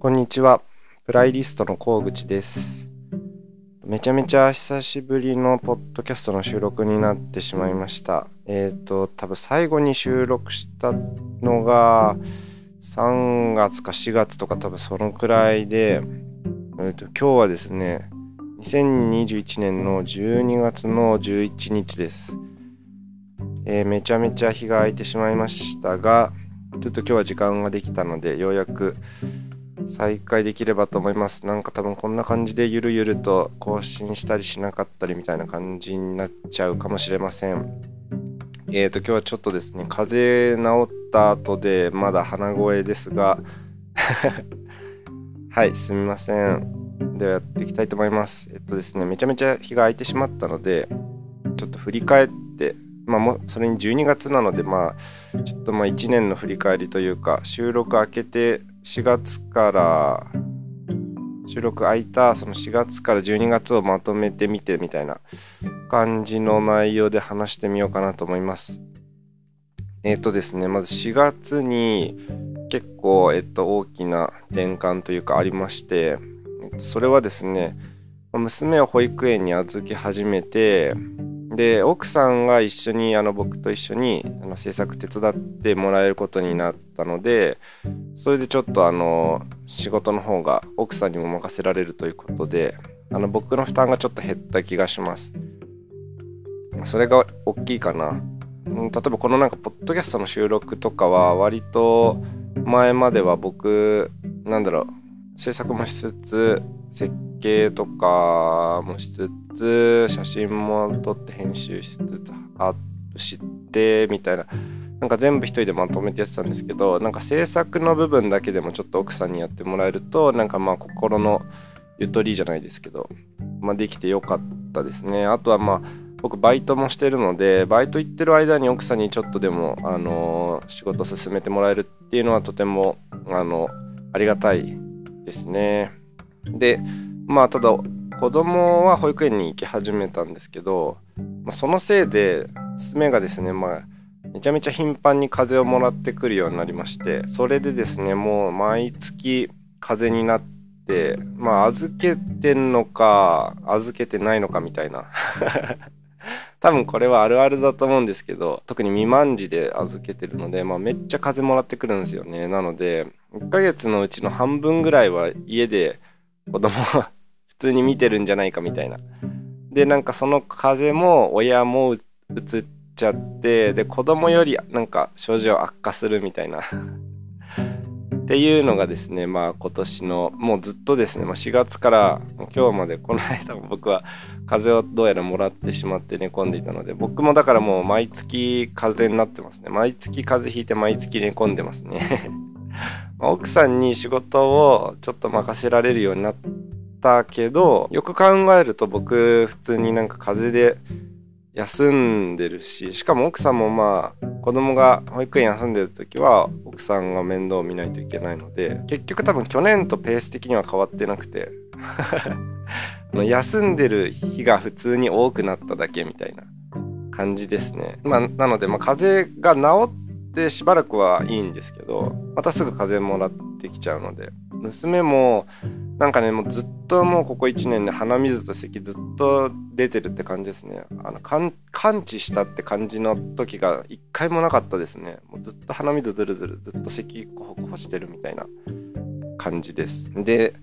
こんにちは。プライリストの河口です。めちゃめちゃ久しぶりのポッドキャストの収録になってしまいました。えっ、と、多分最後に収録したのが3月か4月とか多分そのくらいで、えーと今日はですね、2021年の12月の11日です。えーめちゃめちゃ日が空いてしまいましたが、ちょっと今日は時間ができたので、ようやく再開できればと思います。なんか多分こんな感じでゆるゆると更新したりしなかったりみたいな感じになっちゃうかもしれません。えーと今日はちょっとですね、風邪治った後でまだ鼻声ですが、はい、すみません。ではやっていきたいと思います。えっとですね、めちゃめちゃ日が空いてしまったので、ちょっと振り返って、まあもそれに12月なので、まあちょっとまあ1年の振り返りというか、収録明けて4月から収録空いたその4月から12月をまとめてみてみたいな感じの内容で話してみようかなと思います。えっ、とですね、まず4月に結構、えっと、大きな転換というかありまして、えっと、それはですね、娘を保育園に預け始めて、で奥さんが一緒にあの僕と一緒にあの制作手伝ってもらえることになったのでそれでちょっとあの仕事の方が奥さんにも任せられるということであの僕の負担がちょっと減った気がします。それが大きいかな。例えばこのなんかポッドキャストの収録とかは割と前までは僕なんだろう制作もしつつ設計とかもしつつ写真も撮って編集しつつアップしてみたいな。なんか全部一人でまとめてやってたんですけどなんか制作の部分だけでもちょっと奥さんにやってもらえるとなんかまあ心のゆとりじゃないですけど、まあ、できてよかったですね。あとはまあ僕バイトもしてるのでバイト行ってる間に奥さんにちょっとでも、あの仕事進めてもらえるっていうのはとてもあのありがたいですね。でまあただ子供は保育園に行き始めたんですけど、まあ、そのせいで娘がですねまあめちゃめちゃ頻繁に風邪をもらってくるようになりましてそれでですねもう毎月風邪になってまあ預けてんのか預けてないのかみたいな。多分これはあるあるだと思うんですけど特に未満児で預けてるので、まあ、めっちゃ風邪もらってくるんですよね。なので1ヶ月のうちの半分ぐらいは家で子供は通に見てるんじゃないかみたいな。でなんかその風邪も親もうつっちゃってで子供よりなんか症状悪化するみたいな。っていうのがですねまあ今年のもうずっとですね、まあ、4月から今日までこの間も僕は風邪をどうやらもらってしまって寝込んでいたので僕もだからもう毎月風邪になってますね。毎月風邪ひいて毎月寝込んでますね。奥さんに仕事をちょっと任せられるようになったけどよく考えると僕普通になんか風邪で休んでるししかも奥さんもまあ子供が保育園休んでる時は奥さんが面倒を見ないといけないので結局多分去年とペース的には変わってなくて 休んでる日が普通に多くなっただけみたいな感じですね。まあ、なので、まあ、風邪が治ってしばらくはいいんですけどまたすぐ風邪もらってきちゃうので娘もなんかねもうずっともうここ1年で鼻水と咳ずっと出てるって感じですね。あの感感知したって感じの時が一回もなかったですね。もうずっと鼻水ずるずるずっと咳こほこほしてるみたいな感じです。で、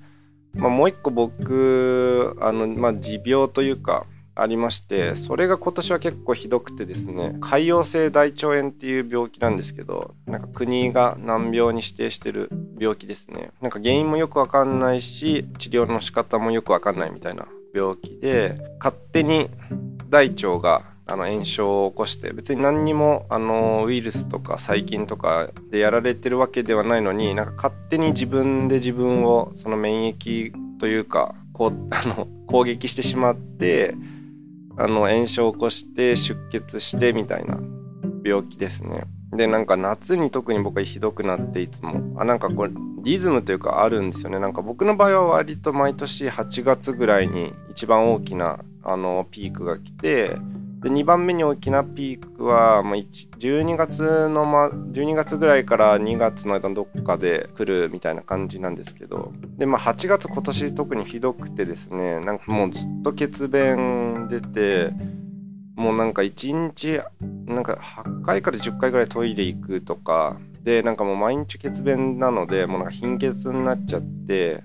まあ、もう一個僕あの、まあ、持病というかありましてそれが今年は結構ひどくてですね潰瘍性大腸炎っていう病気なんですけどなんか国が難病に指定してる病気ですねなんか原因もよくわかんないし治療の仕方もよくわかんないみたいな病気で勝手に大腸があの炎症を起こして別に何にもあのウイルスとか細菌とかでやられてるわけではないのになんか勝手に自分で自分をその免疫というかこうあの攻撃してしまってあの炎症を起こして出血してみたいな病気ですね。でなんか夏に特に僕はひどくなっていつも。あなんかこれリズムというかあるんですよね。なんか僕の場合は割と毎年8月ぐらいに一番大きなあのピークが来てで2番目に大きなピークは、まあ、12月の、ま、12月ぐらいから2月の間どっかで来るみたいな感じなんですけど。で、まあ、8月今年特にひどくてですねなんかもうずっと血便出てもうなんか1日なんか8回から10回ぐらいトイレ行くとかでなんかもう毎日血便なのでもうなんか貧血になっちゃって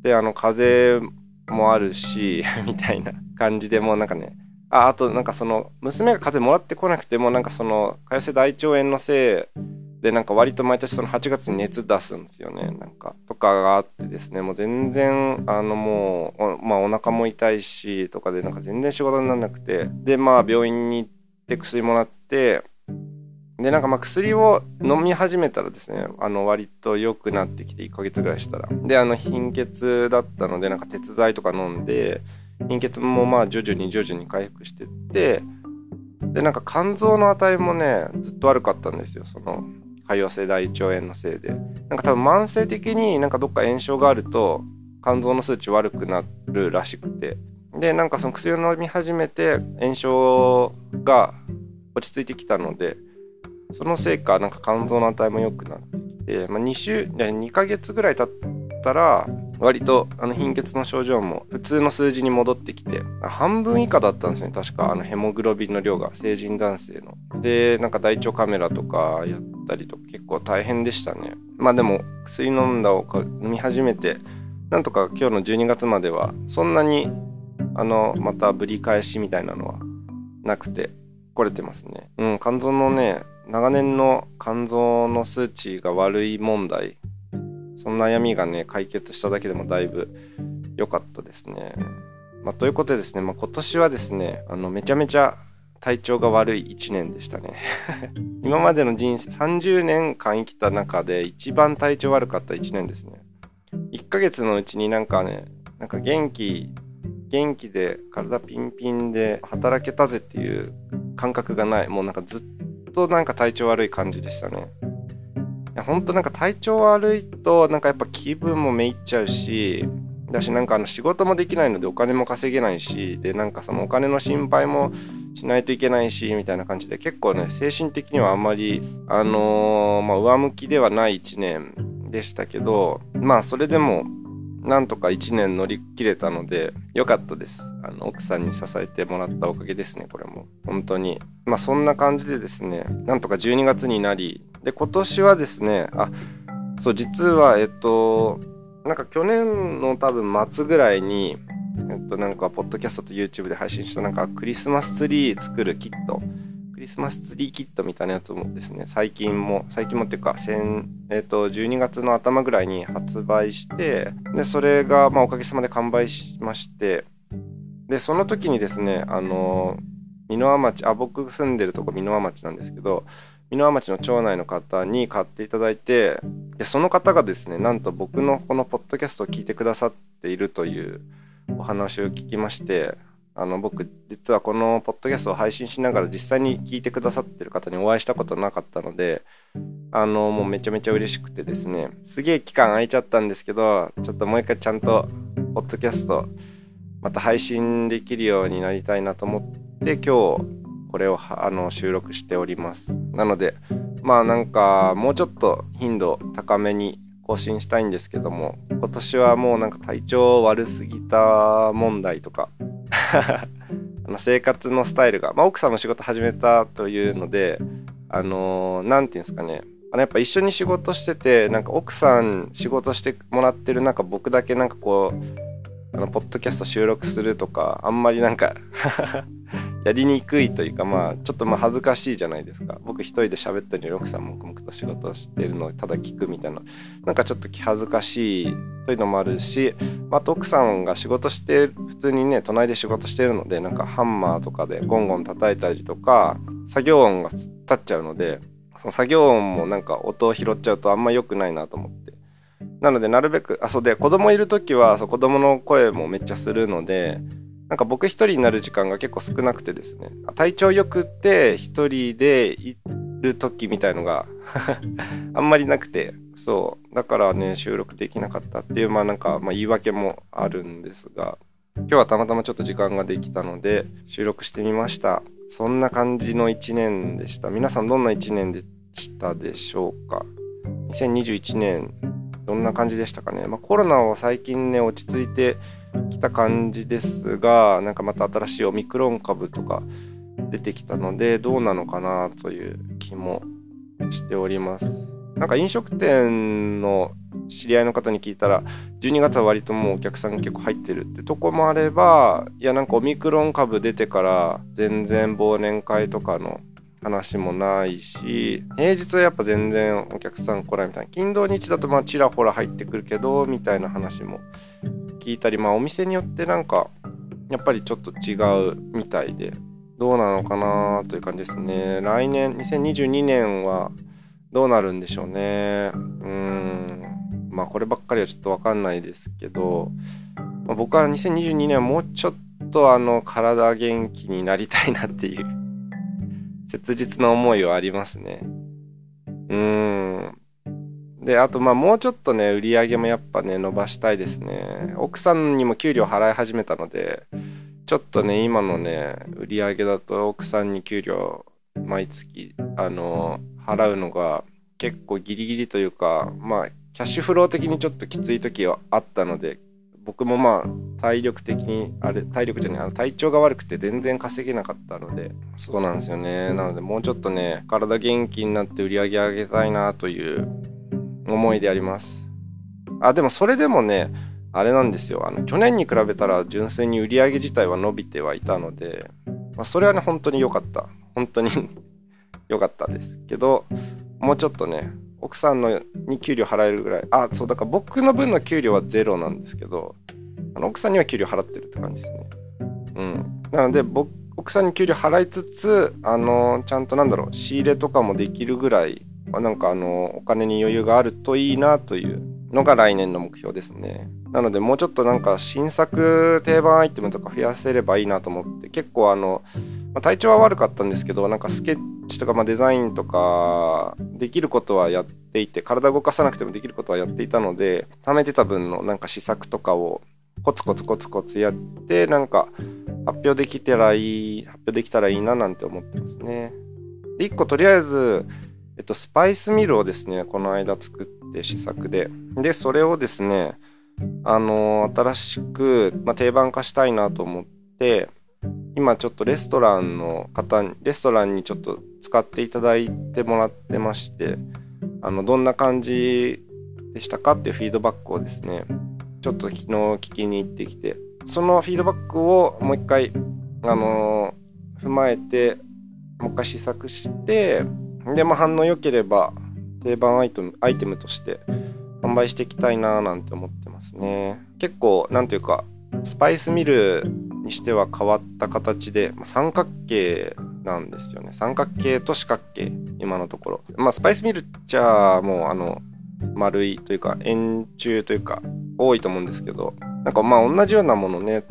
であの風邪もあるし みたいな感じでもうなんかねああとなんかその娘が風邪もらってこなくてもなんかその潰瘍性大腸炎のせいでなんか割と毎年その8月に熱出すんですよね。なんかとかがあってですね。もう全然あのもうお,、まあ、お腹も痛いしとかでなんか全然仕事にならなくて。でまあ病院に行って薬もらって。でなんかま薬を飲み始めたらですねあの割と良くなってきて1ヶ月ぐらいしたら。であの貧血だったのでなんか鉄剤とか飲んで貧血もまあ徐々に徐々に回復してって。でなんか肝臓の値もねずっと悪かったんですよ。その潰瘍性大腸炎のせいで。なんか多分慢性的になんかどっか炎症があると肝臓の数値悪くなるらしくて。でなんかその薬を飲み始めて炎症が落ち着いてきたのでそのせいかなんか肝臓の値も良くなってきて、まあ、2週2ヶ月ぐらい経ったら割とあの貧血の症状も普通の数字に戻ってきて半分以下だったんですね確か。あのヘモグロビンの量が成人男性の。でなんか大腸カメラとかやったりと結構大変でしたねまあでも薬飲んだおか飲み始めてなんとか今日の12月まではそんなにあのまたぶり返しみたいなのはなくて来れてますねうん肝臓のね長年の肝臓の数値が悪い問題その悩みがね解決しただけでもだいぶ良かったですね。まあ、ということでですね、まあ、今年はですねあのめちゃめちゃ体調が悪い1年でしたね。今までの人生30年間生きた中で一番体調悪かった1年ですね。1ヶ月のうちになんかねなんか元気元気で体ピンピンで働けたぜっていう感覚がない。もうなんかずっとなんか体調悪い感じでしたね。いや本当なんか体調悪いとなんかやっぱ気分もめいっちゃうしだしなんかあの仕事もできないのでお金も稼げないしでなんかそのお金の心配もしないといけないしみたいな感じで結構ね精神的にはあんまりあのー、まあ、上向きではない1年でしたけどまあそれでもなんとか1年乗り切れたので良かったです。あの奥さんに支えてもらったおかげですねこれも。本当に。まあそんな感じでですねなんとか12月になりで今年はですねあそう実はえっとなんか去年の多分末ぐらいにえっとなんかポッドキャストと YouTube で配信したなんかクリスマスツリー作るキットクリスマスツリーキットみたいなやつもですね。最近も最近もっていうか先、えっと12月の頭ぐらいに発売してでそれがまあおかげさまで完売しましてでその時にですねあの箕輪町あ僕住んでるとこ箕輪町なんですけど箕輪町の町内の方に買っていただいてでその方がですねなんと僕のこのポッドキャストを聞いてくださっているというお話を聞きましてあの僕実はこのポッドキャストを配信しながら実際に聞いてくださってる方にお会いしたことなかったのであのもうめちゃめちゃ嬉しくてですねすげえ期間空いちゃったんですけどちょっともう一回ちゃんとポッドキャストまた配信できるようになりたいなと思って今日これをあの収録しております。なのでまあなんかもうちょっと頻度高めに更新したいんですけども今年はもうなんか体調悪すぎた問題とか 生活のスタイルが、まあ、奥さんも仕事始めたというのであの何、て言うんですかね。あのやっぱ一緒に仕事しててなんか奥さん仕事してもらってる中僕だけなんかこうあのポッドキャスト収録するとかあんまりなんか やりにくいというかまあちょっとまあ恥ずかしいじゃないですか。僕一人で喋ったのに奥さん黙と仕事をしてるのをただ聞くみたいななんかちょっと気恥ずかしいというのもあるし、まあ、と奥さんが仕事して普通にね隣で仕事してるのでなんかハンマーとかでゴンゴン叩いたりとか作業音が立っちゃうのでその作業音もなんか音を拾っちゃうとあんま良くないなと思って。なのでなるべくあそうで子供いる時はそう子供の声もめっちゃするのでなんか僕一人になる時間が結構少なくてですね。体調よくって一人でいる時みたいのが あんまりなくて。そう。だからね収録できなかったっていうまあなんか、まあ、言い訳もあるんですが今日はたまたまちょっと時間ができたので収録してみました。そんな感じの1年でした。皆さんどんな1年でしたでしょうか？2021年どんな感じでしたかね、まあ、コロナは最近ね落ち着いてきた感じですがなんかまた新しいオミクロン株とか出てきたのでどうなのかなという気もしております。なんか飲食店の知り合いの方に聞いたら12月は割ともうお客さんが結構入ってるってとこもあればいやなんかオミクロン株出てから全然忘年会とかの話もないし平日はやっぱ全然お客さん来ないみたいな。金土日だとまあちらほら入ってくるけどみたいな話も聞いたりまあお店によってなんかやっぱりちょっと違うみたいでどうなのかなという感じですね来年2022年はどうなるんでしょうねうんまあこればっかりはちょっと分かんないですけど、まあ、僕は2022年はもうちょっとあの体元気になりたいなっていう切実な思いはありますね。うん。で、あとまあもうちょっとね、売り上げもやっぱね、伸ばしたいですね。奥さんにも給料払い始めたので、ちょっとね、今のね、売り上げだと奥さんに給料毎月、あの、払うのが結構ギリギリというか、まあ、キャッシュフロー的にちょっときつい時はあったので、僕もまあ体力的にあれ体力じゃないあの体調が悪くて全然稼げなかったのでそうなんですよねなのでもうちょっとね体元気になって売り上げ上げたいなという思いであります。あでもそれでもねあれなんですよ。あの去年に比べたら純粋に売り上げ自体は伸びてはいたので、まあ、それはね本当に良かった。本当に 良かったです。けどもうちょっとね奥さんのに給料払えるぐらいあそうだから僕の分の給料はゼロなんですけどあの奥さんには給料払ってるって感じですね。うん。なので僕奥さんに給料払いつつあのちゃんとなんだろう仕入れとかもできるぐらい、まあ、なんかあのお金に余裕があるといいなというのが来年の目標ですねなのでもうちょっとなんか新作定番アイテムとか増やせればいいなと思って結構あの、まあ、体調は悪かったんですけどなんかスケッチとか、まあ、デザインとかできることはやっていて体動かさなくてもできることはやっていたので貯めてた分のなんか試作とかをコツコツコツコツやってなんか発表できたらいい発表できたらいいななんて思ってますね。で1個とりあえず、えっと、スパイスミルをですねこの間作って試作で。でそれをですねあの新しく、まあ、定番化したいなと思って今ちょっとレストランの方にレストランにちょっと使っていただいてもらってましてあのどんな感じでしたかっていうフィードバックをですねちょっと昨日聞きに行ってきてそのフィードバックをもう一回あの踏まえてもう一回試作してでまあ反応良ければ定番アイテムアイテムとして販売していきたいななんて思ってますね。結構なんていうかスパイスミルにしては変わった形で、ま、三角形なんですよね。三角形と四角形今のところ。まあスパイスミルじゃあもうあの丸いというか円柱というか多いと思うんですけどなんかまあ同じようなものね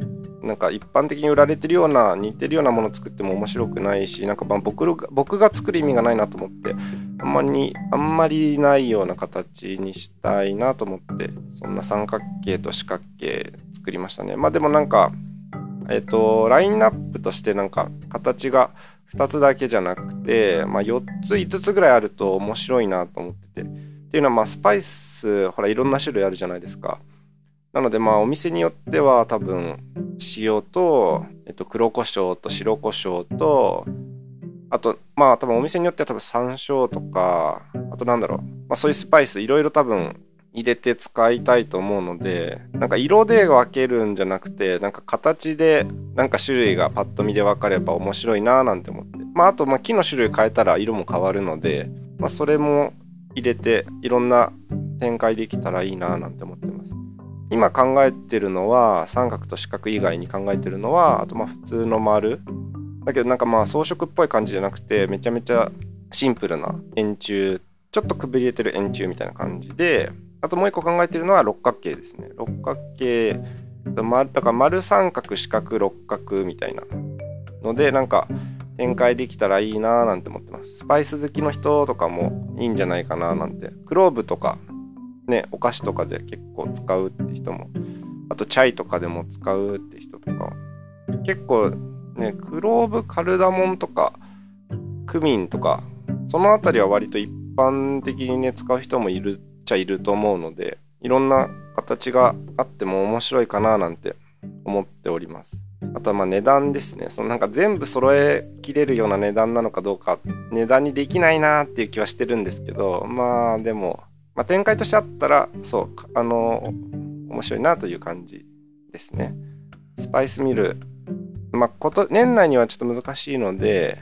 なんか一般的に売られてるような似てるようなもの作っても面白くないしなんかまあ僕僕が作る意味がないなと思ってあんまりあんまりないような形にしたいなと思ってそんな三角形と四角形作りましたね。まあでもなんかえっ、とラインナップとしてなんか形が2つだけじゃなくて、まあ、4つ5つぐらいあると面白いなと思ってて。っていうのはまあスパイスほらいろんな種類あるじゃないですか。なのでまあお店によっては多分塩と、えっと、黒胡椒と白胡椒とあとまあ多分お店によっては多分山椒とかあとなんだろう、まあ、そういうスパイスいろいろ多分入れて使いたいと思うのでなんか色で分けるんじゃなくてなんか形でなんか種類がパッと見で分かれば面白いなーなんて思って。まああとまあ木の種類変えたら色も変わるので、まあ、それも入れていろんな展開できたらいいなーなんて思ってます。今考えてるのは三角と四角以外に考えてるのはあとまあ普通の丸。だけどなんかまあ装飾っぽい感じじゃなくてめちゃめちゃシンプルな円柱ちょっとくびれてる円柱みたいな感じであともう一個考えてるのは六角形ですね。六角形だから丸三角四角六角みたいなのでなんか展開できたらいいなーなんて思ってます。スパイス好きの人とかもいいんじゃないかななんて。クローブとかねお菓子とかで結構使うって人もあとチャイとかでも使うって人とか結構ねクローブカルダモンとかクミンとかその辺りは割と一般的にね使う人もいるっちゃいると思うのでいろんな形があっても面白いかななんて思っております。あとはまあ値段ですね。そのなんか全部揃えきれるような値段なのかどうか値段にできないなっていう気はしてるんですけどまあでも、まあ、展開としてあったらそうあの面白いなという感じですね。スパイスミル。まあこと年内にはちょっと難しいので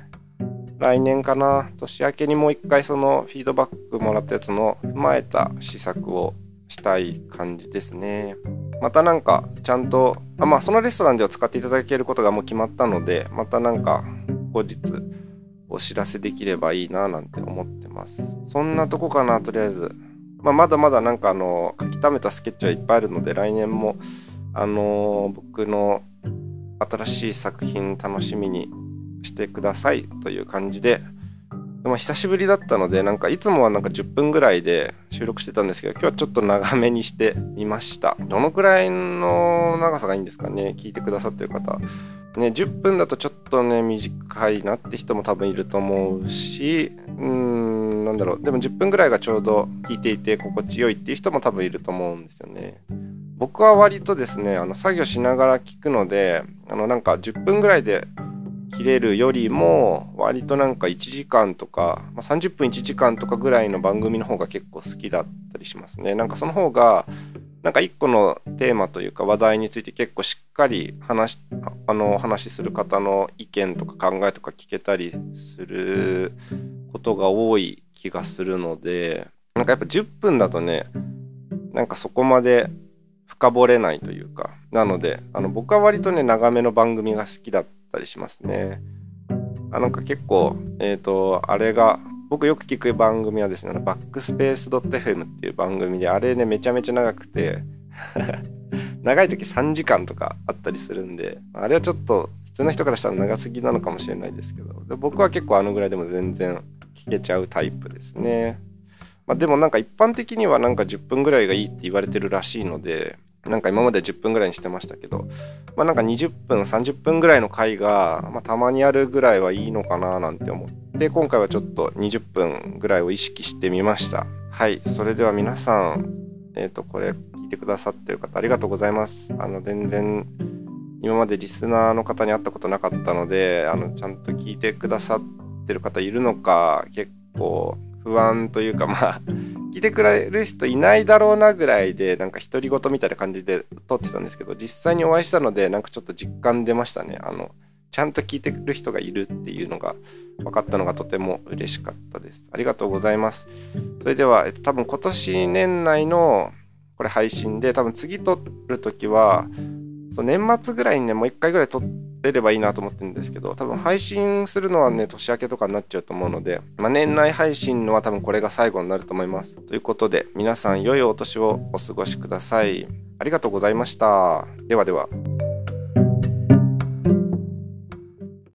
来年かな。年明けにもう一回そのフィードバックもらったやつの踏まえた施策をしたい感じですね。またなんかちゃんとあまあそのレストランでは使っていただけることがもう決まったのでまたなんか後日お知らせできればいいななんて思ってます。そんなとこかなとりあえず、まあ、まだまだなんかあの書き溜めたスケッチはいっぱいあるので来年もあの、僕の新しい作品楽しみにしてくださいという感じででも久しぶりだったのでなんかいつもはなんか10分ぐらいで収録してたんですけど今日はちょっと長めにしてみました。どのくらいの長さがいいんですかね聞いてくださってる方。ね10分だとちょっとね短いなって人も多分いると思うしうんなんだろうでも10分ぐらいがちょうど聞いていて心地よいっていう人も多分いると思うんですよね僕は割とですねあの作業しながら聞くのであのなんか10分ぐらいで切れるよりも割となんか1時間とか、まあ、30分1時間とかぐらいの番組の方が結構好きだったりしますね。なんかその方がなんか一個のテーマというか話題について結構しっかり話あの話する方の意見とか考えとか聞けたりすることが多い気がするのでなんかやっぱ10分だとねなんかそこまで深掘れないというかなのであの僕は割とね長めの番組が好きだったりしますね。あなんか結構、えっ、ー、と、あれが、僕よく聞く番組はですね、バックスペース .fm っていう番組で、あれね、めちゃめちゃ長くて 長い時3時間とかあったりするんで、あれはちょっと普通の人からしたら長すぎなのかもしれないですけど、で僕は結構あのぐらいでも全然聞けちゃうタイプですね。まあ、でもなんか一般的にはなんか10分ぐらいがいいって言われてるらしいので、なんか今まで10分ぐらいにしてましたけど、まあ、なんか20分30分ぐらいの回が、まあ、たまにあるぐらいはいいのかななんて思って今回はちょっと20分ぐらいを意識してみましたはいそれでは皆さんえっ、ー、とこれ聞いてくださってる方ありがとうございますあの全然今までリスナーの方に会ったことなかったのであのちゃんと聞いてくださっててる方いるのか結構不安というかまあ聞いてくれる人いないだろうなぐらいでなんか独り言みたいな感じで撮ってたんですけど実際にお会いしたのでなんかちょっと実感出ましたね。あのちゃんと聞いてくる人がいるっていうのが分かったのがとても嬉しかったです。ありがとうございます。それでは、多分今年年内のこれ配信で多分次撮る時はそう年末ぐらいにねもう一回ぐらい撮れればいいなと思ってるんですけど多分配信するのはね年明けとかになっちゃうと思うので、まあ、年内配信のは多分これが最後になると思います。ということで皆さん良いお年をお過ごしください。ありがとうございました。ではでは